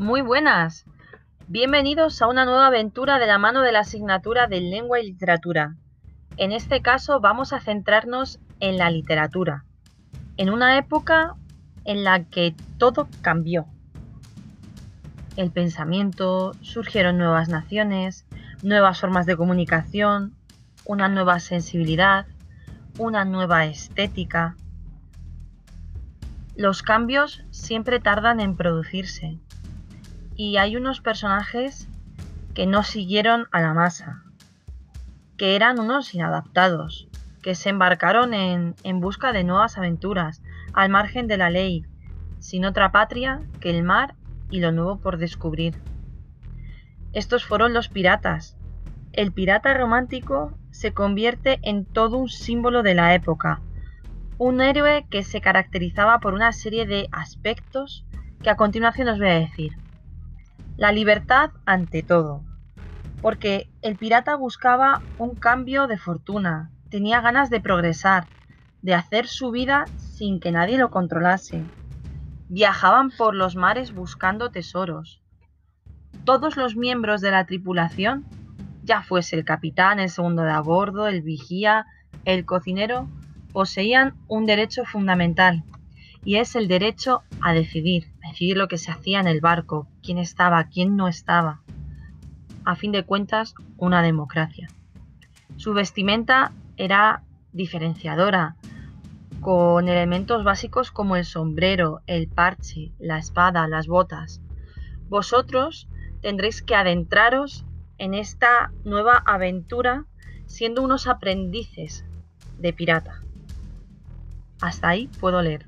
Muy buenas. Bienvenidos a una nueva aventura de la mano de la asignatura de Lengua y Literatura. En este caso vamos a centrarnos en la literatura, en una época en la que todo cambió. El pensamiento, surgieron nuevas naciones, nuevas formas de comunicación, una nueva sensibilidad, una nueva estética. Los cambios siempre tardan en producirse y hay unos personajes que no siguieron a la masa, que eran unos inadaptados, que se embarcaron en, en busca de nuevas aventuras, al margen de la ley, sin otra patria que el mar y lo nuevo por descubrir. Estos fueron los piratas. El pirata romántico se convierte en todo un símbolo de la época, un héroe que se caracterizaba por una serie de aspectos que a continuación os voy a decir. La libertad ante todo, porque el pirata buscaba un cambio de fortuna, tenía ganas de progresar, de hacer su vida sin que nadie lo controlase. Viajaban por los mares buscando tesoros. Todos los miembros de la tripulación, ya fuese el capitán, el segundo de a bordo, el vigía, el cocinero, poseían un derecho fundamental, y es el derecho a decidir, a decidir lo que se hacía en el barco, quién estaba, quién no estaba. A fin de cuentas, una democracia. Su vestimenta era diferenciadora, con elementos básicos como el sombrero, el parche, la espada, las botas. Vosotros tendréis que adentraros en esta nueva aventura siendo unos aprendices de pirata. Hasta ahí puedo leer.